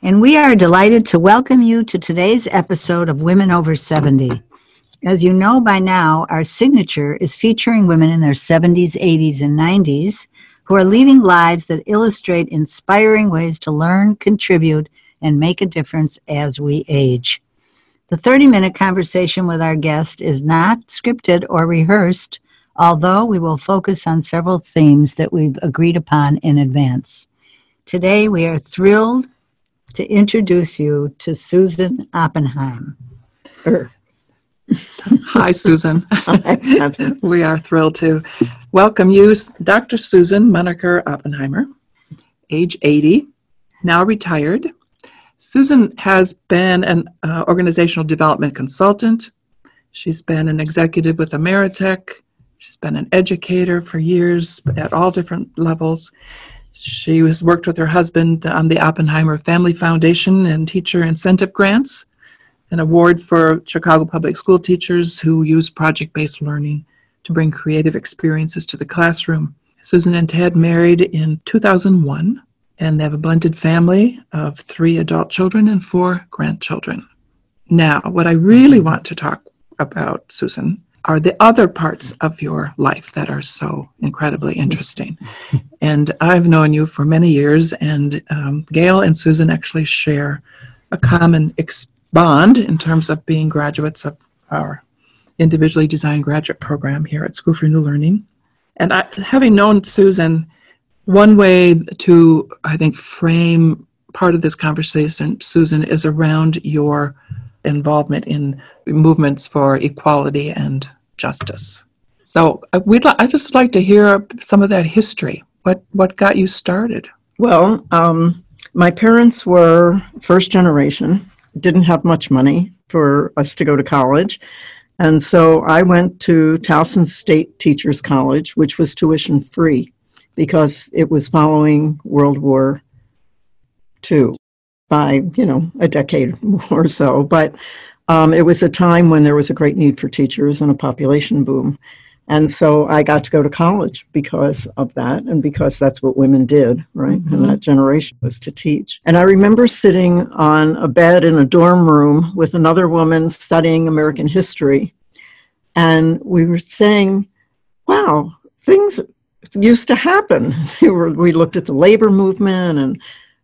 And we are delighted to welcome you to today's episode of Women Over 70. As you know by now, our signature is featuring women in their 70s, 80s, and 90s who are leading lives that illustrate inspiring ways to learn, contribute, and make a difference as we age. The 30 minute conversation with our guest is not scripted or rehearsed, although we will focus on several themes that we've agreed upon in advance. Today, we are thrilled to introduce you to Susan Oppenheim. Hi, Susan. we are thrilled to welcome you, Dr. Susan Munaker Oppenheimer, age 80, now retired. Susan has been an uh, organizational development consultant. She's been an executive with Ameritech. She's been an educator for years at all different levels. She has worked with her husband on the Oppenheimer Family Foundation and teacher incentive grants, an award for Chicago public school teachers who use project based learning to bring creative experiences to the classroom. Susan and Ted married in 2001, and they have a blended family of three adult children and four grandchildren. Now, what I really mm-hmm. want to talk about, Susan, are the other parts of your life that are so incredibly interesting. and I've known you for many years, and um, Gail and Susan actually share a common ex- bond in terms of being graduates of our individually designed graduate program here at School for New Learning. And I, having known Susan, one way to, I think, frame part of this conversation, Susan, is around your involvement in movements for equality and justice. So uh, we'd li- I just like to hear some of that history. What what got you started? Well, um, my parents were first generation, didn't have much money for us to go to college. And so I went to Towson State Teachers College, which was tuition free because it was following World War II by, you know, a decade or so. But um, it was a time when there was a great need for teachers and a population boom. And so I got to go to college because of that and because that's what women did, right? Mm-hmm. And that generation was to teach. And I remember sitting on a bed in a dorm room with another woman studying American history. And we were saying, wow, things used to happen. we, we looked at the labor movement and,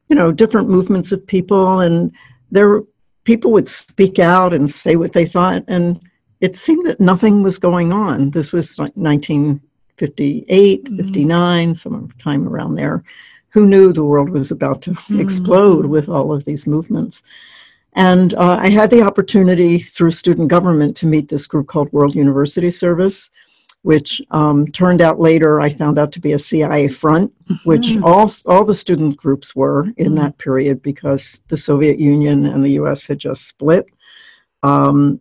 you know, different movements of people. And there people would speak out and say what they thought, and it seemed that nothing was going on. This was like 1958, mm-hmm. 59, sometime around there. Who knew the world was about to mm-hmm. explode with all of these movements? And uh, I had the opportunity through student government to meet this group called World University Service, which um, turned out later I found out to be a CIA front, mm-hmm. which all, all the student groups were in mm-hmm. that period because the Soviet Union and the US had just split um,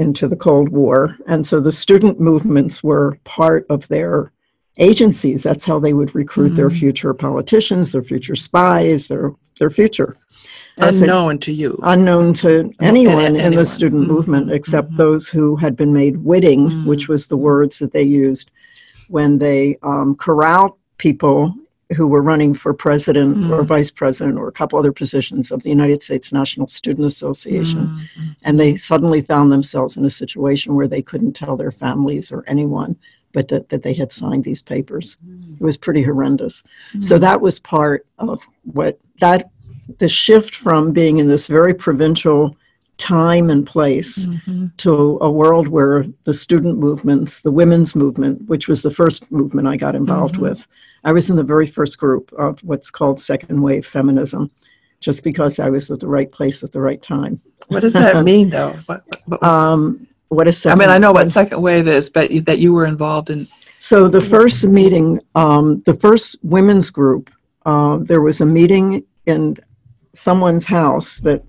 into the Cold War. And so the student movements were part of their agencies. That's how they would recruit mm-hmm. their future politicians, their future spies, their, their future unknown to you unknown to anyone, anyone. in the student mm-hmm. movement except mm-hmm. those who had been made witting mm-hmm. which was the words that they used when they um, corralled people who were running for president or vice president or a couple other positions of the United States National Student Association. And they suddenly found themselves in a situation where they couldn't tell their families or anyone but that, that they had signed these papers. It was pretty horrendous. So that was part of what that the shift from being in this very provincial time and place mm-hmm. to a world where the student movements, the women's movement, which was the first movement I got involved mm-hmm. with, I was in the very first group of what's called second wave feminism, just because I was at the right place at the right time. What does that mean, though? What, what, um, what is I mean, I know what second wave is, but you, that you were involved in. So the first meeting, um, the first women's group, uh, there was a meeting in someone's house that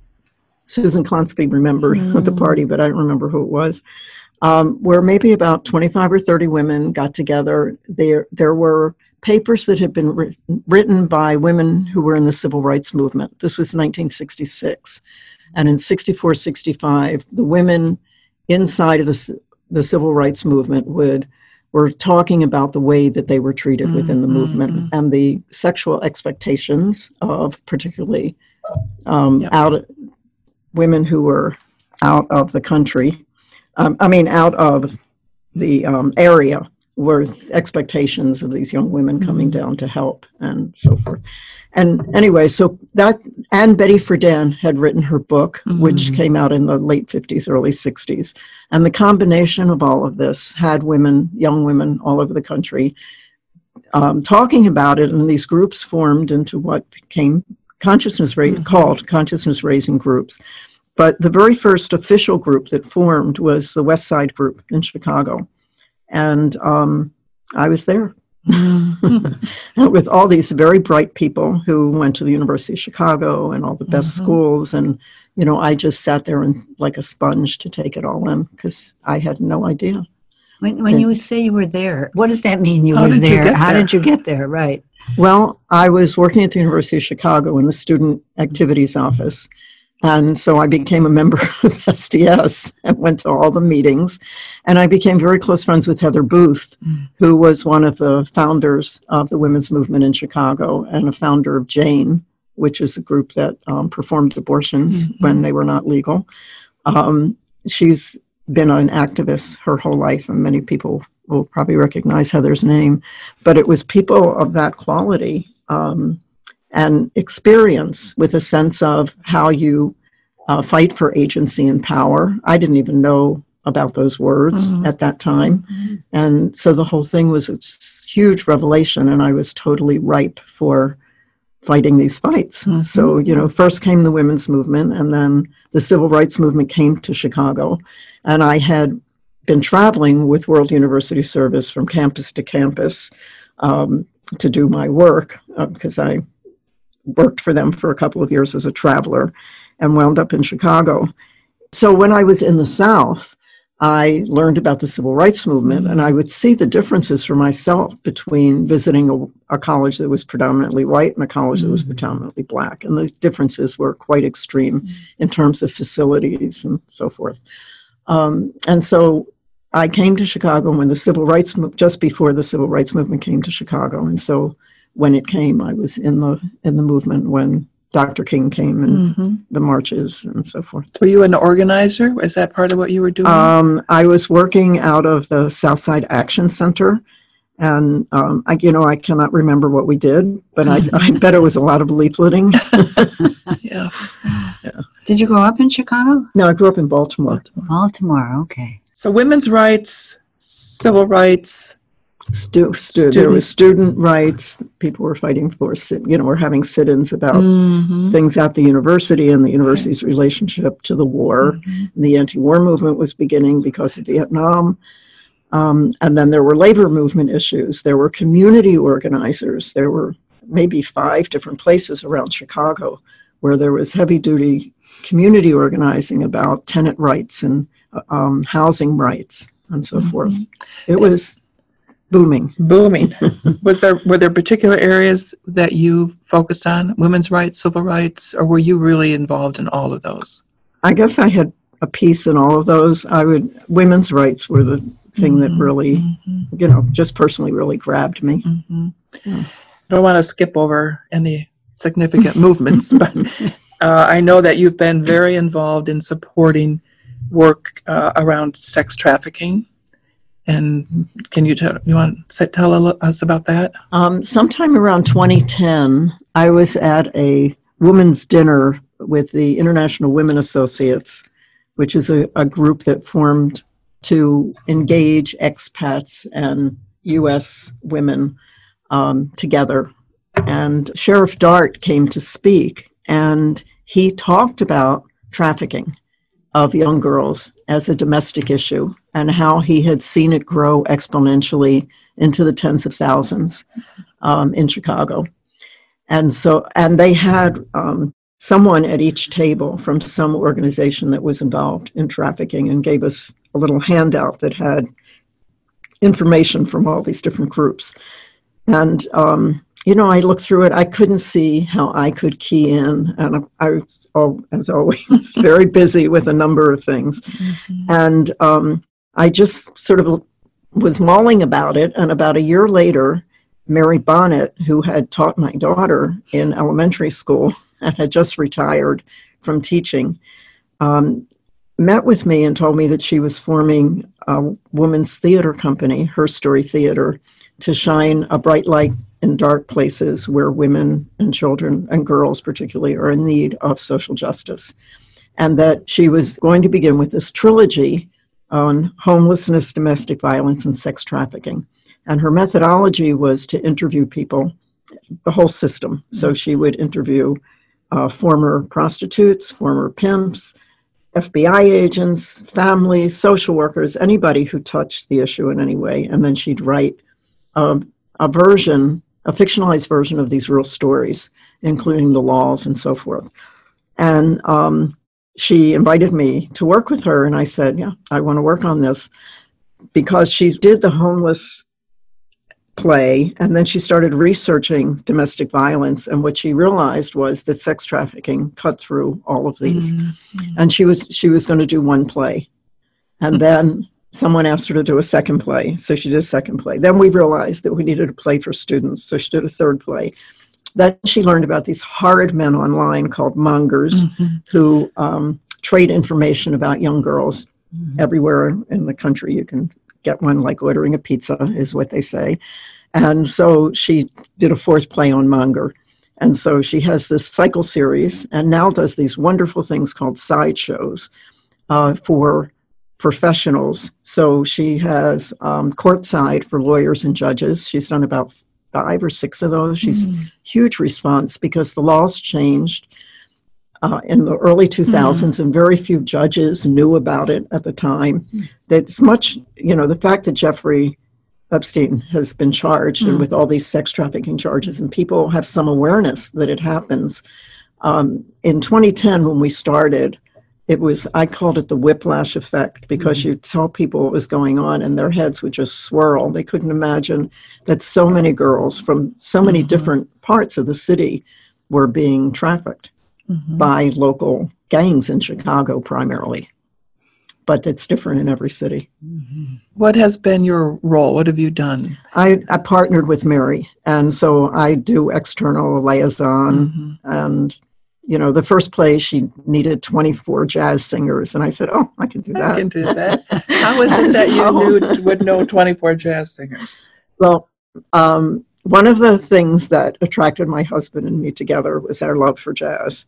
Susan Klonsky remembered mm. the party, but I don't remember who it was. Um, where maybe about 25 or 30 women got together. There, there were papers that had been ri- written by women who were in the civil rights movement. This was 1966. And in 64, 65, the women inside of the, the civil rights movement would were talking about the way that they were treated mm-hmm. within the movement mm-hmm. and the sexual expectations of particularly um, yep. out women who were out of the country. Um, I mean, out of the um, area were expectations of these young women coming mm-hmm. down to help and so forth. And anyway, so that and Betty Friedan had written her book, mm-hmm. which came out in the late 50s, early 60s. And the combination of all of this had women, young women all over the country, um, talking about it, and these groups formed into what became consciousness ra- mm-hmm. called consciousness raising groups. But the very first official group that formed was the West Side Group in Chicago. And um, I was there. with all these very bright people who went to the University of Chicago and all the best mm-hmm. schools. And, you know, I just sat there and like a sponge to take it all in because I had no idea. When, when you say you were there, what does that mean you were there? You How did you get there? Right. Well, I was working at the University of Chicago in the student activities office. And so I became a member of SDS and went to all the meetings. And I became very close friends with Heather Booth, who was one of the founders of the women's movement in Chicago and a founder of Jane, which is a group that um, performed abortions mm-hmm. when they were not legal. Um, she's been an activist her whole life, and many people will probably recognize Heather's name. But it was people of that quality. Um, and experience with a sense of how you uh, fight for agency and power. I didn't even know about those words mm-hmm. at that time. Mm-hmm. And so the whole thing was a huge revelation, and I was totally ripe for fighting these fights. Mm-hmm. So, you know, first came the women's movement, and then the civil rights movement came to Chicago. And I had been traveling with World University Service from campus to campus um, to do my work because uh, I worked for them for a couple of years as a traveler and wound up in Chicago. So when I was in the South, I learned about the civil rights movement, and I would see the differences for myself between visiting a, a college that was predominantly white and a college that was mm-hmm. predominantly black. And the differences were quite extreme in terms of facilities and so forth. Um, and so I came to Chicago when the civil rights, just before the civil rights movement came to Chicago. And so when it came. I was in the in the movement when Dr. King came and mm-hmm. the marches and so forth. Were you an organizer? Was that part of what you were doing? Um, I was working out of the Southside Action Center, and um, I, you know, I cannot remember what we did, but I, I bet it was a lot of leafleting. yeah. yeah. Did you grow up in Chicago? No, I grew up in Baltimore. Baltimore, okay. So women's rights, civil rights, Stu, stu, there was student rights. People were fighting for, you know, we're having sit-ins about mm-hmm. things at the university and the university's right. relationship to the war. Mm-hmm. The anti-war movement was beginning because of Vietnam. Um, and then there were labor movement issues. There were community organizers. There were maybe five different places around Chicago where there was heavy-duty community organizing about tenant rights and um, housing rights and so mm-hmm. forth. It was booming. Booming. was there were there particular areas that you focused on, women's rights, civil rights, or were you really involved in all of those? I guess I had a piece in all of those. I would women's rights were the thing that mm-hmm. really, mm-hmm. you know, just personally really grabbed me. Mm-hmm. Yeah. I don't want to skip over any significant movements, but uh, I know that you've been very involved in supporting work uh, around sex trafficking and can you tell you want to tell us about that? Um, sometime around 2010, I was at a women's dinner with the International Women Associates, which is a, a group that formed to engage expats and U.S. women um, together. And Sheriff Dart came to speak, and he talked about trafficking of young girls as a domestic issue and how he had seen it grow exponentially into the tens of thousands um, in Chicago. And so, and they had um, someone at each table from some organization that was involved in trafficking and gave us a little handout that had information from all these different groups. And, um, you know, I looked through it. I couldn't see how I could key in. And I was, oh, as always, very busy with a number of things. Mm-hmm. And um, I just sort of was mulling about it. And about a year later, Mary Bonnett, who had taught my daughter in elementary school and had just retired from teaching, um, met with me and told me that she was forming a women's theater company, Her Story Theater, to shine a bright light in dark places where women and children and girls, particularly, are in need of social justice. And that she was going to begin with this trilogy on homelessness, domestic violence, and sex trafficking. And her methodology was to interview people, the whole system. So she would interview uh, former prostitutes, former pimps, FBI agents, families, social workers, anybody who touched the issue in any way. And then she'd write a, a version, a fictionalized version of these real stories, including the laws and so forth. And um, she invited me to work with her, and I said, Yeah, I want to work on this because she did the homeless play and then she started researching domestic violence and what she realized was that sex trafficking cut through all of these mm-hmm. and she was she was going to do one play and then someone asked her to do a second play so she did a second play then we realized that we needed a play for students so she did a third play then she learned about these horrid men online called mongers mm-hmm. who um, trade information about young girls mm-hmm. everywhere in the country you can get one like ordering a pizza, is what they say. And so she did a fourth play on Monger. And so she has this cycle series and now does these wonderful things called sideshows uh, for professionals. So she has um, courtside for lawyers and judges. She's done about five or six of those. She's mm. huge response because the laws changed uh, in the early 2000s, mm-hmm. and very few judges knew about it at the time. Mm-hmm. That's much, you know, the fact that Jeffrey Epstein has been charged mm-hmm. and with all these sex trafficking charges, and people have some awareness that it happens. Um, in 2010, when we started, it was I called it the whiplash effect because mm-hmm. you tell people what was going on and their heads would just swirl. They couldn't imagine that so many girls from so many mm-hmm. different parts of the city were being trafficked mm-hmm. by local gangs in Chicago primarily. But it's different in every city. Mm-hmm. What has been your role? What have you done? I, I partnered with Mary, and so I do external liaison. Mm-hmm. And, you know, the first play, she needed 24 jazz singers. And I said, Oh, I can do that. I can do that. How is it that you knew, would know 24 jazz singers? Well, um, one of the things that attracted my husband and me together was our love for jazz.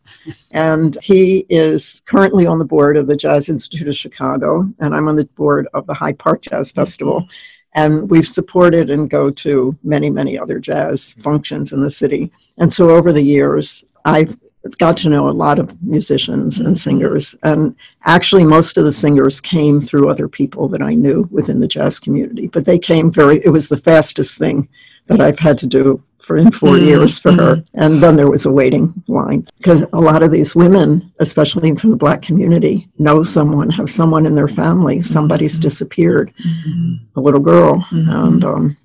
And he is currently on the board of the Jazz Institute of Chicago, and I'm on the board of the Hyde Park Jazz Festival. And we've supported and go to many, many other jazz functions in the city. And so over the years, I've got to know a lot of musicians and singers. And actually, most of the singers came through other people that I knew within the jazz community. But they came very, it was the fastest thing that I've had to do for in 4 mm-hmm. years for her. Mm-hmm. And then there was a waiting line because a lot of these women, especially from the black community, know someone, have someone in their family. Somebody's mm-hmm. disappeared, mm-hmm. a little girl. Mm-hmm. And, um,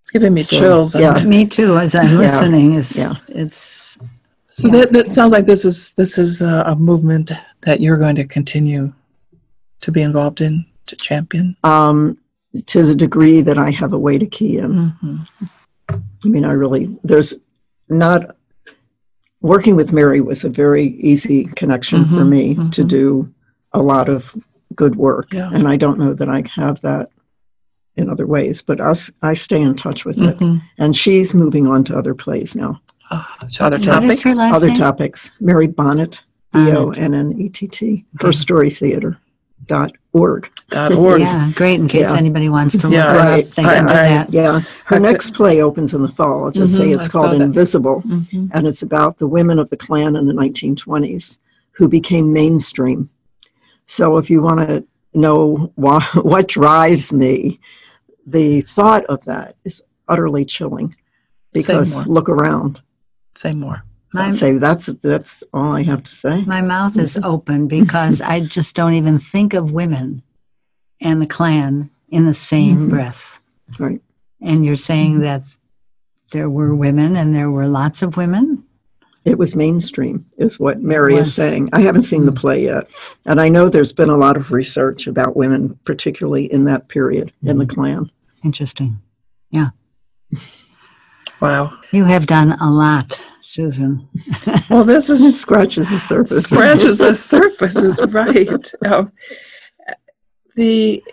it's giving me so, chills. Yeah. Me too, as I'm yeah. listening. It's, yeah. it's, so yeah. that, that sounds like this is, this is a, a movement that you're going to continue to be involved in, to champion. Um, to the degree that I have a way to key in. Mm-hmm. I mean, I really, there's not, working with Mary was a very easy connection mm-hmm, for me mm-hmm. to do a lot of good work. Yeah. And I don't know that I have that in other ways, but us, I stay in touch with it. Mm-hmm. And she's moving on to other plays now. Oh, other topics? Other name? topics. Mary Bonnett, B O N N E T T, Her Story Theater dot org. Dot org. Yeah, great. In case yeah. anybody wants to look yeah, right. they can I, do that. Yeah, her I next could, play opens in the fall. I'll just mm-hmm, say it's I called Invisible, mm-hmm. and it's about the women of the Klan in the 1920s who became mainstream. So if you want to know why, what drives me, the thought of that is utterly chilling. Because look around. Say more. My, say that's that's all I have to say. My mouth is open because I just don't even think of women and the Klan in the same mm-hmm. breath. Right. And you're saying that there were women and there were lots of women? It was mainstream, is what Mary is saying. I haven't seen the mm. play yet. And I know there's been a lot of research about women, particularly in that period in the mm. Klan. Interesting. Yeah. Wow. You have done a lot, Susan. well, this is just scratches the surface. Scratches the surface is right. Um, the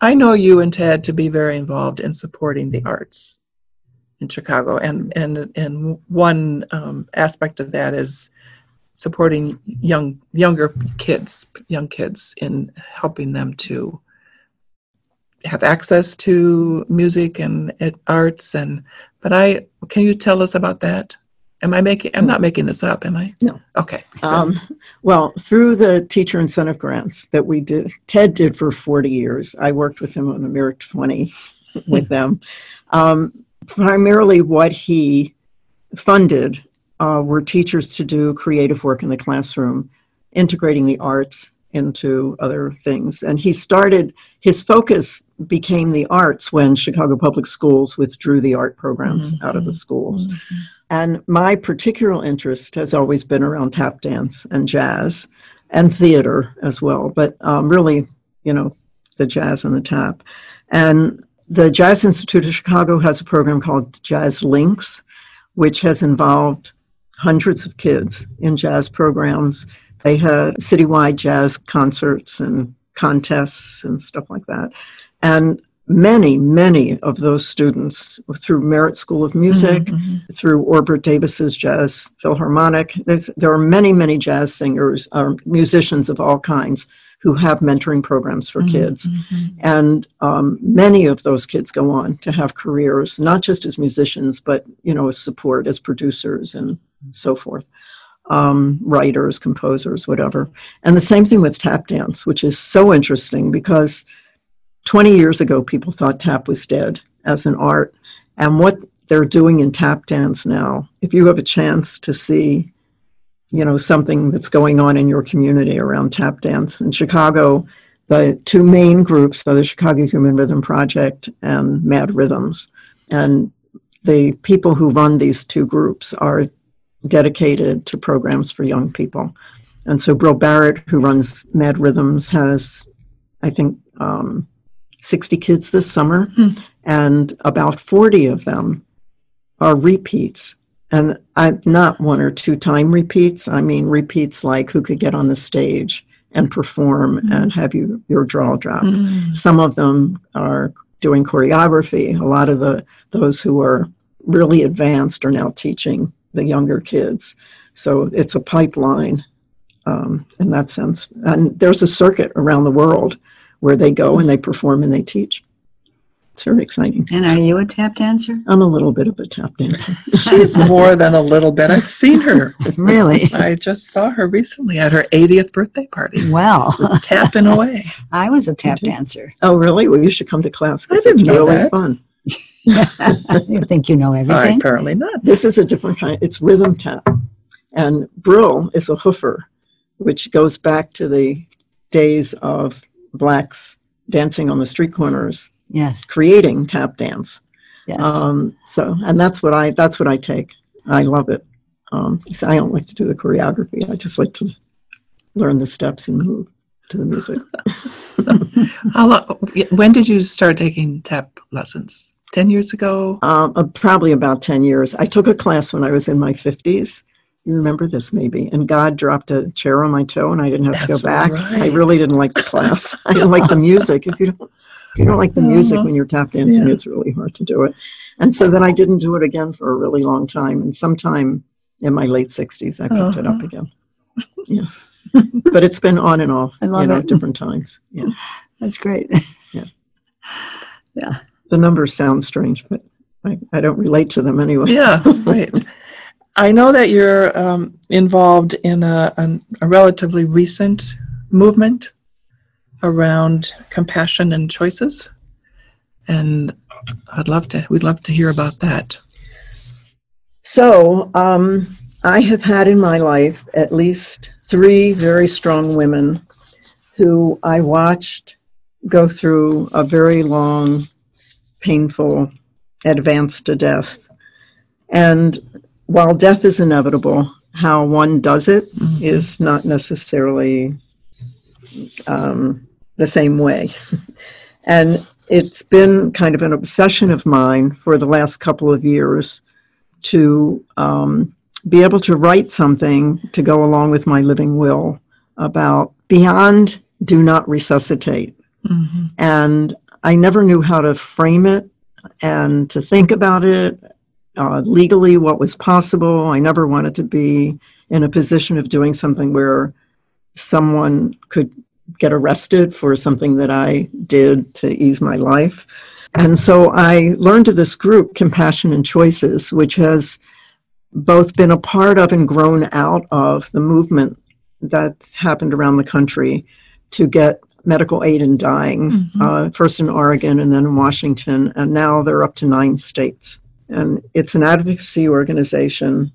I know you and Ted to be very involved in supporting the arts in Chicago, and and and one um, aspect of that is supporting young younger kids, young kids, in helping them to have access to music and arts and but i can you tell us about that? Am i making i'm not making this up am i? No. Okay um, well through the teacher incentive grants that we did ted did for 40 years i worked with him on the mirror 20 with them. Um, primarily what he funded uh, were teachers to do creative work in the classroom, integrating the arts into other things. And he started, his focus became the arts when Chicago Public Schools withdrew the art programs mm-hmm. out of the schools. Mm-hmm. And my particular interest has always been around tap dance and jazz and theater as well, but um, really, you know, the jazz and the tap. And the Jazz Institute of Chicago has a program called Jazz Links, which has involved hundreds of kids in jazz programs. They had citywide jazz concerts and contests and stuff like that. And many, many of those students through Merit School of Music, mm-hmm. mm-hmm. through Orbert Davis's Jazz Philharmonic. There's, there are many, many jazz singers, um, musicians of all kinds who have mentoring programs for mm-hmm. kids. Mm-hmm. And um, many of those kids go on to have careers, not just as musicians, but, you know, as support, as producers and so forth. Um, writers, composers, whatever. And the same thing with tap dance, which is so interesting because 20 years ago, people thought tap was dead as an art. And what they're doing in tap dance now, if you have a chance to see you know something that's going on in your community around tap dance in chicago the two main groups are the chicago human rhythm project and mad rhythms and the people who run these two groups are dedicated to programs for young people and so bril barrett who runs mad rhythms has i think um, 60 kids this summer mm. and about 40 of them are repeats and I, not one or two time repeats. I mean repeats like who could get on the stage and perform mm-hmm. and have you your jaw drop. Mm-hmm. Some of them are doing choreography. A lot of the those who are really advanced are now teaching the younger kids. So it's a pipeline um, in that sense. And there's a circuit around the world where they go and they perform and they teach. It's very exciting. And are you a tap dancer? I'm a little bit of a tap dancer. She's more than a little bit. I've seen her. really? I just saw her recently at her 80th birthday party. Well, tapping away. I was a tap dancer. Oh, really? Well, you should come to class because it's really that. fun. you think you know everything? apparently not. This is a different kind. It's rhythm tap. And Bril is a hoofer, which goes back to the days of blacks dancing on the street corners yes creating tap dance yes um, so and that's what i that's what i take i love it um, so i don't like to do the choreography i just like to learn the steps and move to the music how long, when did you start taking tap lessons 10 years ago um, uh, probably about 10 years i took a class when i was in my 50s you remember this maybe and god dropped a chair on my toe and i didn't have That's to go back right. i really didn't like the class i didn't like the music if you don't you don't like the music uh-huh. when you're tap dancing, yeah. it's really hard to do it. And so then I didn't do it again for a really long time. And sometime in my late 60s, I picked uh-huh. it up uh-huh. again. Yeah. but it's been on and off, I love you know, it. different times. Yeah. That's great. Yeah. Yeah. The numbers sound strange, but I, I don't relate to them anyway. Yeah, right. I know that you're um, involved in a, a, a relatively recent movement around compassion and choices. And I'd love to, we'd love to hear about that. So, um, I have had in my life at least three very strong women who I watched go through a very long, painful advance to death. And while death is inevitable, how one does it mm-hmm. is not necessarily um, the same way. and it's been kind of an obsession of mine for the last couple of years to um, be able to write something to go along with my living will about beyond do not resuscitate. Mm-hmm. And I never knew how to frame it and to think about it uh, legally, what was possible. I never wanted to be in a position of doing something where someone could get arrested for something that I did to ease my life. And so I learned of this group, Compassion and Choices, which has both been a part of and grown out of the movement that's happened around the country to get medical aid in dying, mm-hmm. uh, first in Oregon and then in Washington, and now they're up to nine states. And it's an advocacy organization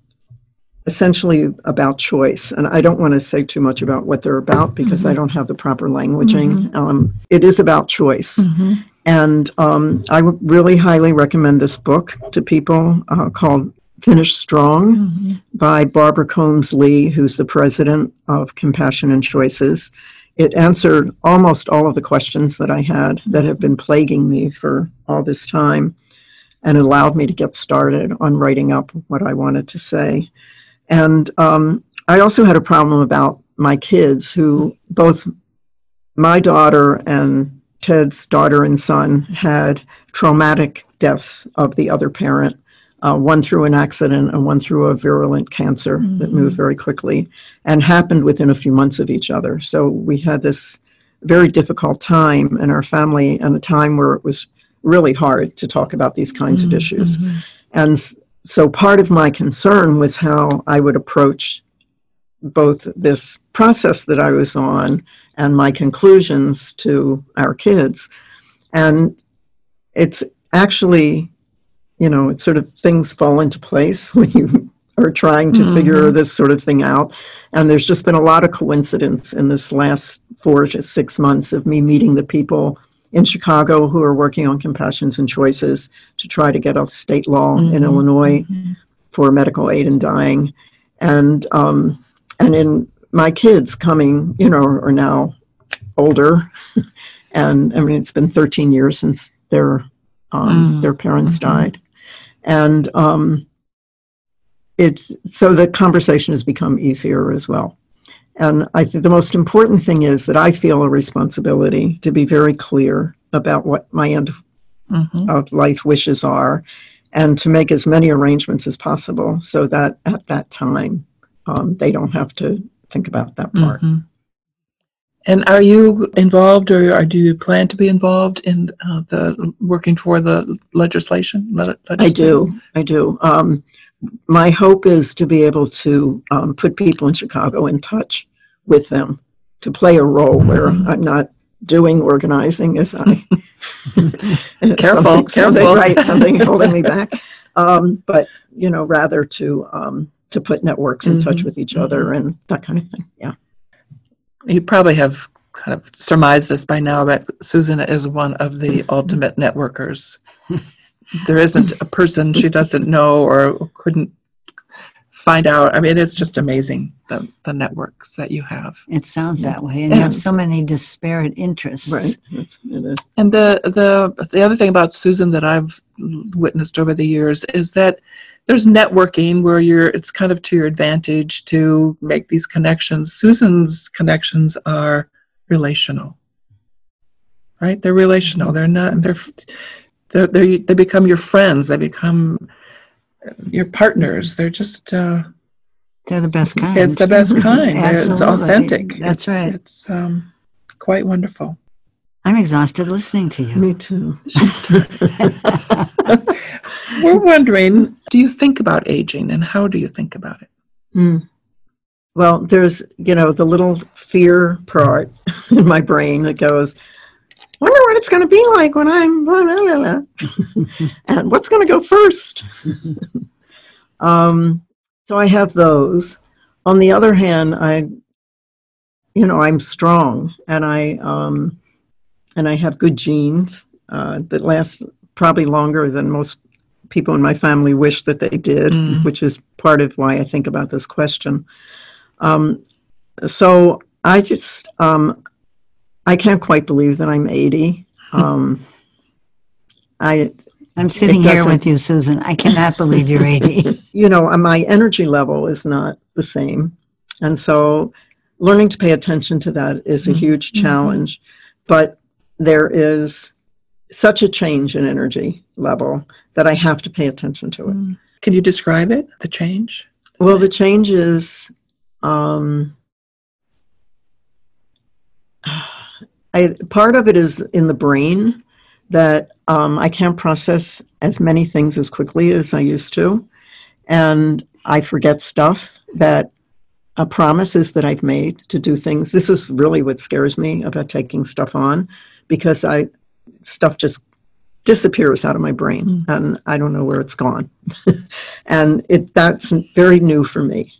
essentially about choice. And I don't want to say too much about what they're about because mm-hmm. I don't have the proper languaging. Mm-hmm. Um, it is about choice. Mm-hmm. And um, I would really highly recommend this book to people uh, called Finish Strong mm-hmm. by Barbara Coombs Lee, who's the president of Compassion and Choices. It answered almost all of the questions that I had that have been plaguing me for all this time and it allowed me to get started on writing up what I wanted to say. And um, I also had a problem about my kids, who both my daughter and Ted's daughter and son had traumatic deaths of the other parent, uh, one through an accident and one through a virulent cancer mm-hmm. that moved very quickly and happened within a few months of each other. So we had this very difficult time in our family and a time where it was really hard to talk about these kinds mm-hmm. of issues. Mm-hmm. And so part of my concern was how I would approach both this process that I was on and my conclusions to our kids. And it's actually, you know, it's sort of things fall into place when you are trying to mm-hmm. figure this sort of thing out. And there's just been a lot of coincidence in this last four to six months of me meeting the people in Chicago who are working on compassions and choices to try to get a state law mm-hmm. in Illinois mm-hmm. for medical aid in dying, and um, and in my kids coming, you know, are now older, and I mean it's been 13 years since their um, mm. their parents mm-hmm. died, and um, it's so the conversation has become easier as well. And I think the most important thing is that I feel a responsibility to be very clear about what my end mm-hmm. of life wishes are and to make as many arrangements as possible so that at that time um, they don't have to think about that part. Mm-hmm. And are you involved, or, or, do you plan to be involved in uh, the working for the legislation? Le- I do. I do. Um, my hope is to be able to um, put people in Chicago in touch with them to play a role where I'm not doing organizing as I careful, something, careful, something, right? Something holding me back. Um, but you know, rather to um, to put networks in mm-hmm. touch with each other mm-hmm. and that kind of thing. Yeah. You probably have kind of surmised this by now, but Susan is one of the ultimate networkers. there isn't a person she doesn't know or couldn't find out. I mean, it's just amazing the, the networks that you have. It sounds yeah. that way, and yeah. you have so many disparate interests. Right. it is. And the the the other thing about Susan that I've witnessed over the years is that there's networking where you're it's kind of to your advantage to make these connections. Susan's connections are relational. Right? They're relational. They're not they're they're, they're they become your friends. They become your partners. They're just uh, they're the best kind. It's the best kind. it's authentic. That's it's, right. It's um, quite wonderful. I'm exhausted listening to you. Me too. We're wondering, do you think about aging and how do you think about it? Mm. Well, there's, you know, the little fear part in my brain that goes, wonder what it's going to be like when I'm blah, blah, blah, and what's going to go first. um, So I have those. On the other hand, I, you know, I'm strong and I, um, and I have good genes uh, that last probably longer than most people in my family wish that they did, Mm. which is part of why I think about this question. Um, so I just, um, I can't quite believe that I'm 80. Um, I, I'm sitting here with you, Susan. I cannot believe you're 80. you know, my energy level is not the same. And so learning to pay attention to that is a Mhm. huge Mhm. challenge. But there is such a change in energy level that I have to pay attention to it. Can you describe it, the change? Well, the change is um, I, part of it is in the brain that um, I can't process as many things as quickly as I used to. And I forget stuff that uh, promises that I've made to do things. This is really what scares me about taking stuff on because I stuff just disappears out of my brain and I don't know where it's gone. and it that's very new for me.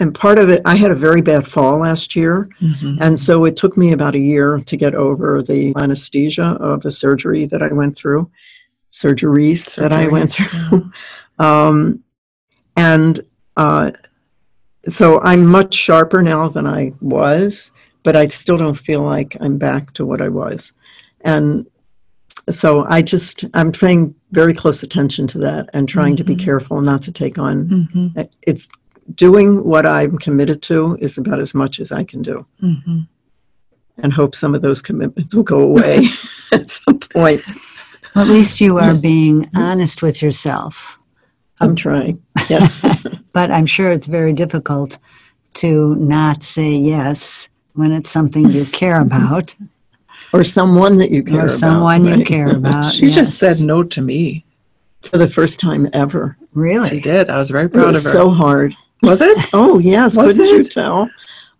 And part of it, I had a very bad fall last year, Mhm. and so it took me about a year to get over the anesthesia of the surgery that I went through, surgeries, that I went Surgeries, through. um, and uh, so I'm much sharper now than I was, but I still don't feel like I'm back to what I was. And so I just, I'm paying very close attention to that and trying to be Mhm. careful not to take on. Mhm. It's doing what I'm committed to is about as much as I can do Mhm. and hope some of those commitments will go away at some point. At least you are being honest with yourself. I'm um, trying. Yeah. But I'm sure it's very difficult to not say yes when it's something you care about or someone that you care or about. someone you care about. She just said no to me. For the first time ever. Really? She did. I was very It proud was of her. so hard. was it? Oh, yes. Was couldn't you tell?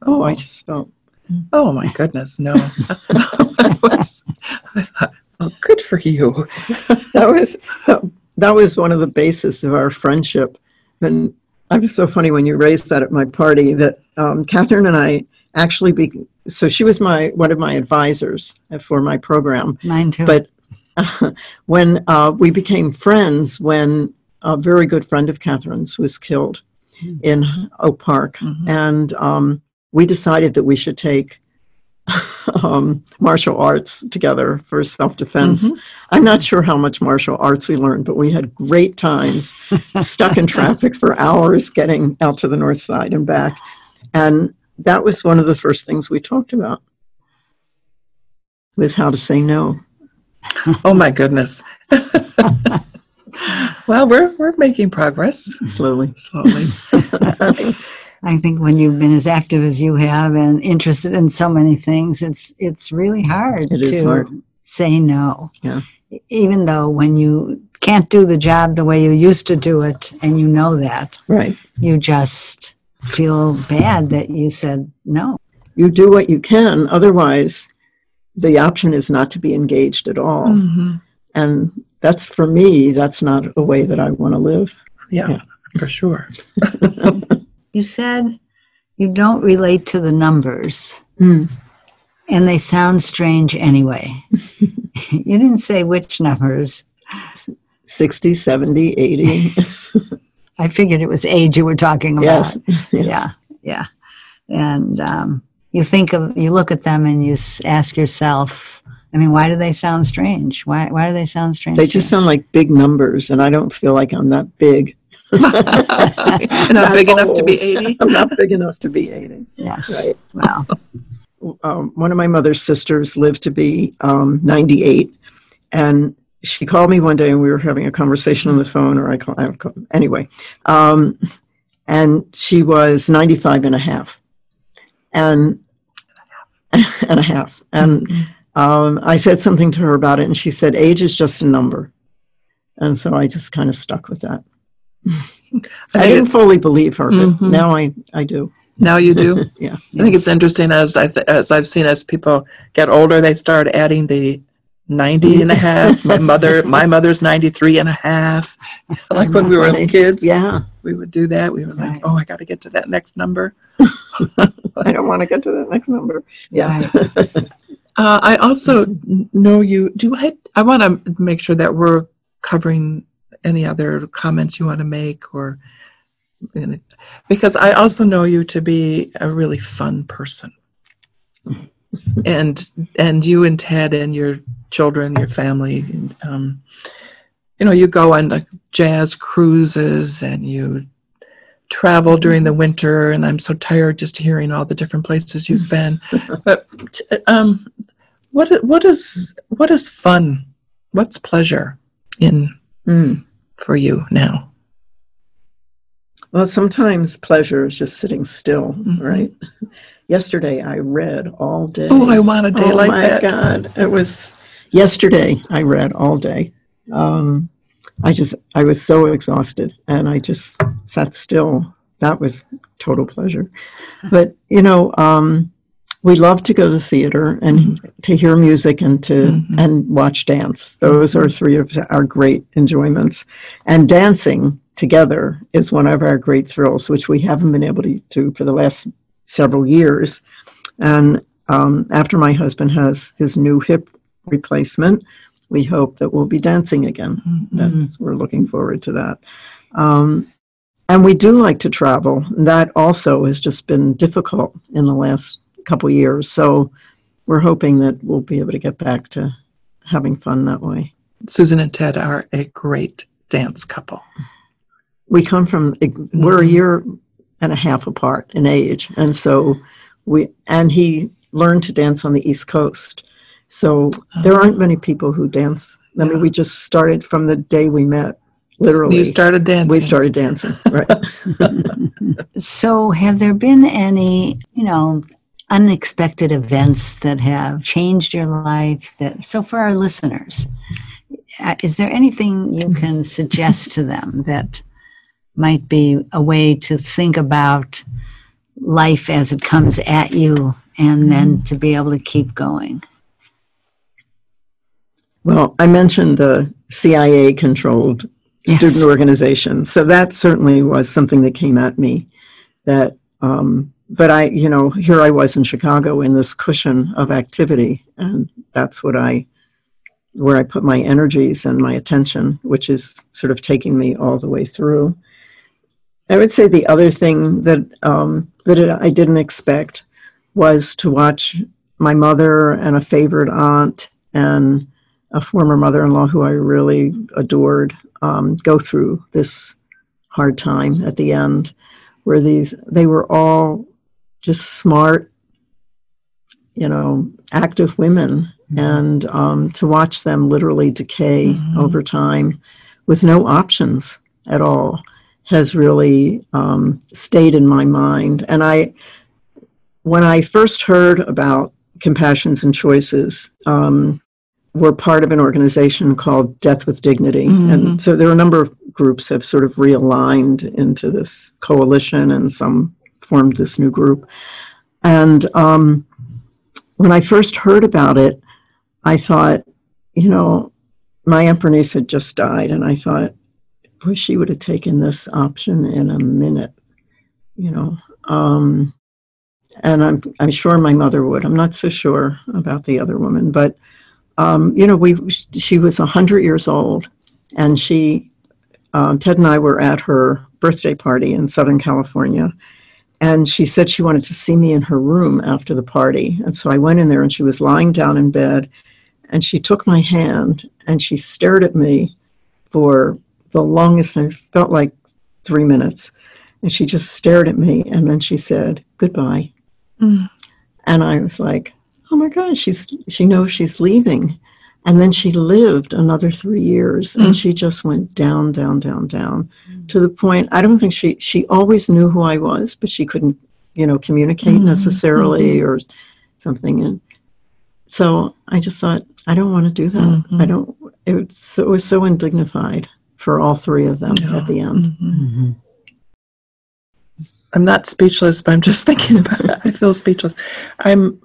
Oh, I just felt. Oh my goodness, no. I was, I thought, well, good for you. that was that was one of the basis of our friendship. And I was so funny when you raised that at my party that um, Catherine and I actually be so she was my one of my advisors for my program. Mine too. But when uh, we became friends, when a very good friend of Catherine's was killed in Oak Park, Mhm. and um, we decided that we should take um, martial arts together for self-defense. Mhm. I'm not sure how much martial arts we learned, but we had great times stuck in traffic for hours getting out to the north side and back. And that was one of the first things we talked about was how to say no. Oh my goodness. well, we're we're making progress slowly. slowly. I think when you've been as active as you have and interested in so many things, it's it's really hard It is to hard. say no. Yeah. Even though when you can't do the job the way you used to do it and you know that, Right. you just feel bad that you said no. You do what you can, otherwise, the option is not to be engaged at all. Mhm. And that's for me, that's not a way that I want to live. Yeah, Yeah. for sure. You said you don't relate to the numbers Hmm. and they sound strange anyway. you didn't say which numbers. 60, 70, 80. I figured it was age you were talking about. yes. yes. Yeah, yeah. And um, you think of, you look at them and you s- ask yourself, I mean, why do they sound strange? Why, why do they sound strange? They just sound like big numbers, and I don't feel like I'm that big. You're not Not big enough to be 80. I'm not big enough to be 80. Yes. Right. Well, um, one of my mother's sisters lived to be um, 98 and she called me one day and we were having a conversation on the phone or i call, I call anyway um, and she was 95 and a half and and a half and um, i said something to her about it and she said age is just a number and so i just kind of stuck with that i didn't fully believe her but Mhm. now i i do Now you do. yeah I think it's interesting as I th- as I've seen as people get older, they start adding the 90 and a half. My mother, my mother's 93 and a half. Like when we were kids. yeah we would do that. We were like, Right. oh, I got to get to that next number. I don't want to get to that next number. Yeah. Uh, I also n- know you. Do I? I want to make sure that we're covering any other comments you want to make, or because I also know you to be a really fun person, and and you and Ted and your children, your family, um, you know, you go on jazz cruises and you travel during the winter and i'm so tired just hearing all the different places you've been. But um what what is what is fun? What's pleasure in Mm. For you now Well, sometimes pleasure is just sitting still, Mhm. right? Yesterday I read all day. oh i want a day oh like my God. It was yesterday I read all day. Um, I just, I was so exhausted and I just sat still. That was total pleasure. But, you know, um, we love to go to theater and to hear music and to Mhm. and watch dance. Those are three of our great enjoyments. And dancing together is one of our great thrills, which we haven't been able to do for the last several years. And um, after my husband has his new hip replacement, we hope that we'll be dancing again. That's, we're looking forward to that. Um, and we do like to travel. That also has just been difficult in the last couple years. So we're hoping that we'll be able to get back to having fun that way. susan and ted are a great dance couple We come from we're a mm-hmm. year and a half apart in age, and so we and he learned to dance on the East Coast. So oh. there aren't many people who dance. I mean, we just started from the day we met. Literally, you started dancing we started dancing. Right. So, have there been any, you know, unexpected events that have changed your life? That so for our listeners, uh, is there anything you can suggest to them that might be a way to think about life as it comes at you, and then to be able to keep going? Well, I mentioned the CIA controlled Yes. student organization. So that certainly was something that came at me that um, but I, you know, here I was in Chicago in this cushion of activity and that's what I where I put my energies and my attention, which is sort of taking me all the way through. I would say the other thing that um, that I didn't expect was to watch my mother and a favorite aunt and a former mother-in-law who I really adored um, go through this hard time at the end, where these they were all just smart, you know, active women, and um, to watch them literally decay Mhm. over time with no options at all has really um, stayed in my mind. And I, when I first heard about compassions and choices, um, we're part of an organization called Death with Dignity. Mhm. And so there are a number of groups have sort of realigned into this coalition and some formed this new group. And um, when I first heard about it, I thought, you know, my Aunt Bernice had just died, and I thought, boy, she would have taken this option in a minute, you know. Um, and I'm I'm sure my mother would. I'm not so sure about the other woman, but um, you know, we she was hundred years old, and she um, Ted and I were at her birthday party in Southern California, and she said she wanted to see me in her room after the party, and so I went in there, and she was lying down in bed, and she took my hand and she stared at me for the longest. I felt like three minutes, and she just stared at me, and then she said goodbye. Mm. And I was like, oh my God, she's she knows she's leaving. And then she lived another three years and Mm. she just went down, down, down, down to the point I don't think she she always knew who I was, but she couldn't, you know, communicate Mhm. necessarily or something. And so I just thought, I don't want to do that. Mhm. I don't it was so, it was so undignified for all three of them Yeah. at the end. Mhm. I'm not speechless, but I'm just thinking about it. I feel speechless. I'm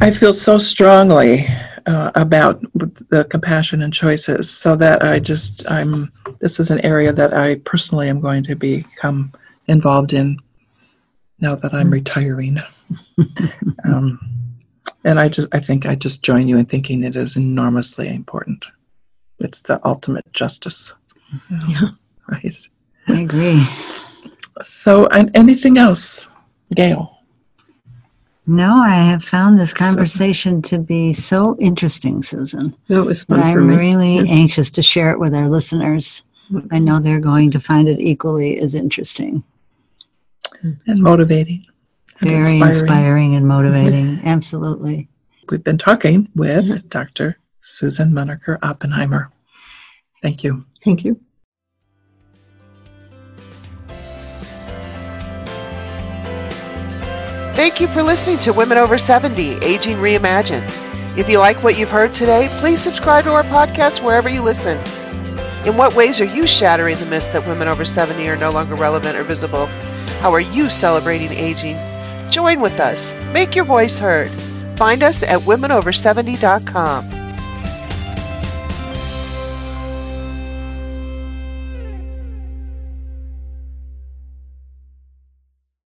I feel so strongly uh, about the compassion and choices so that I just, I'm, this is an area that I personally am going to become involved in now that I'm retiring. um, and I just, I think I just join you in thinking it is enormously important. It's the ultimate justice. Yeah. Right. I agree. So, and anything else, Gail? No, I have found this conversation to be so interesting, Susan. That was fun And for I'm me. really Yeah. anxious to share it with our listeners. I know they're going to find it equally as interesting. And motivating. and Very inspiring, and motivating. Absolutely. We've been talking with Dr. Susan Munaker Oppenheimer. Thank you. Thank you. Thank you for listening to Women Over 70 Aging Reimagined. If you like what you've heard today, please subscribe to our podcast wherever you listen. In what ways are you shattering the myth that women over 70 are no longer relevant or visible? How are you celebrating aging? Join with us. Make your voice heard. Find us at womenover70.com.